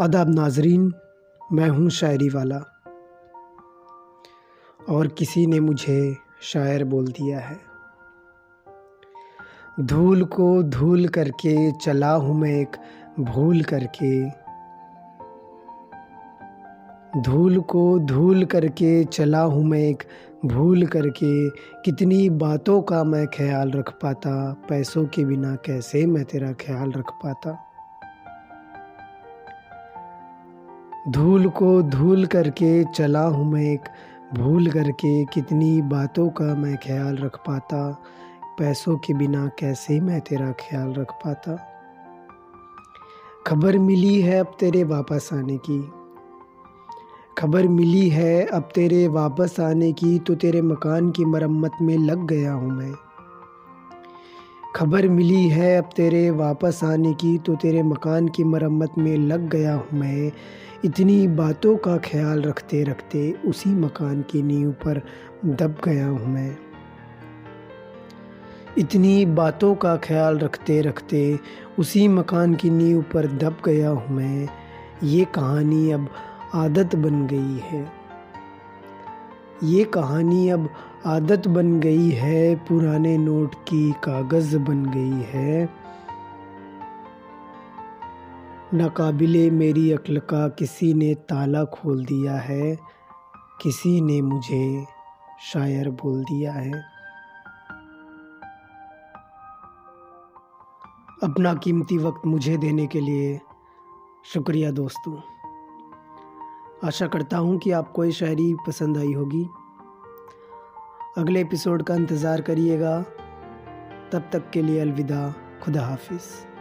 आदाब नाजरीन, मैं हूँ शायरी वाला। और किसी ने मुझे शायर बोल दिया है। धूल को धूल करके चला हूँ मैं एक भूल करके। धूल को धूल करके चला हूँ मैं एक भूल करके। कितनी बातों का मैं ख्याल रख पाता, पैसों के बिना कैसे मैं तेरा ख्याल रख पाता? धूल को धूल करके चला हूँ मैं एक। भूल करके कितनी बातों का मैं ख्याल रख पाता। पैसों के बिना कैसे मैं तेरा ख्याल रख पाता? खबर मिली है अब तेरे वापस आने की। खबर मिली है अब तेरे वापस आने की तो तेरे मकान की मरम्मत में लग गया हूँ मैं। खबर मिली है, अब तेरे वापस आने की तो तेरे मकान की मरम्मत में लग गया हूँ मैं। इतनी बातों का ख्याल रखते रखते उसी मकान की नींव पर दब गया हूँ मैं। इतनी बातों का ख्याल रखते रखते उसी मकान की नींव पर दब गया हूँ मैं। ये कहानी अब आदत बन गई है। ये कहानी अब आदत बन गई है, पुराने नोट की कागज़ बन गई है। नाकाबिले मेरी अक्ल का किसी ने ताला खोल दिया है, किसी ने मुझे शायर बोल दिया है। अपना कीमती वक्त मुझे देने के लिए शुक्रिया दोस्तों। आशा करता हूँ कि आपको ये शायरी पसंद आई होगी। अगले एपिसोड का इंतज़ार करिएगा। तब तक के लिए अलविदा खुदा हाफिज़।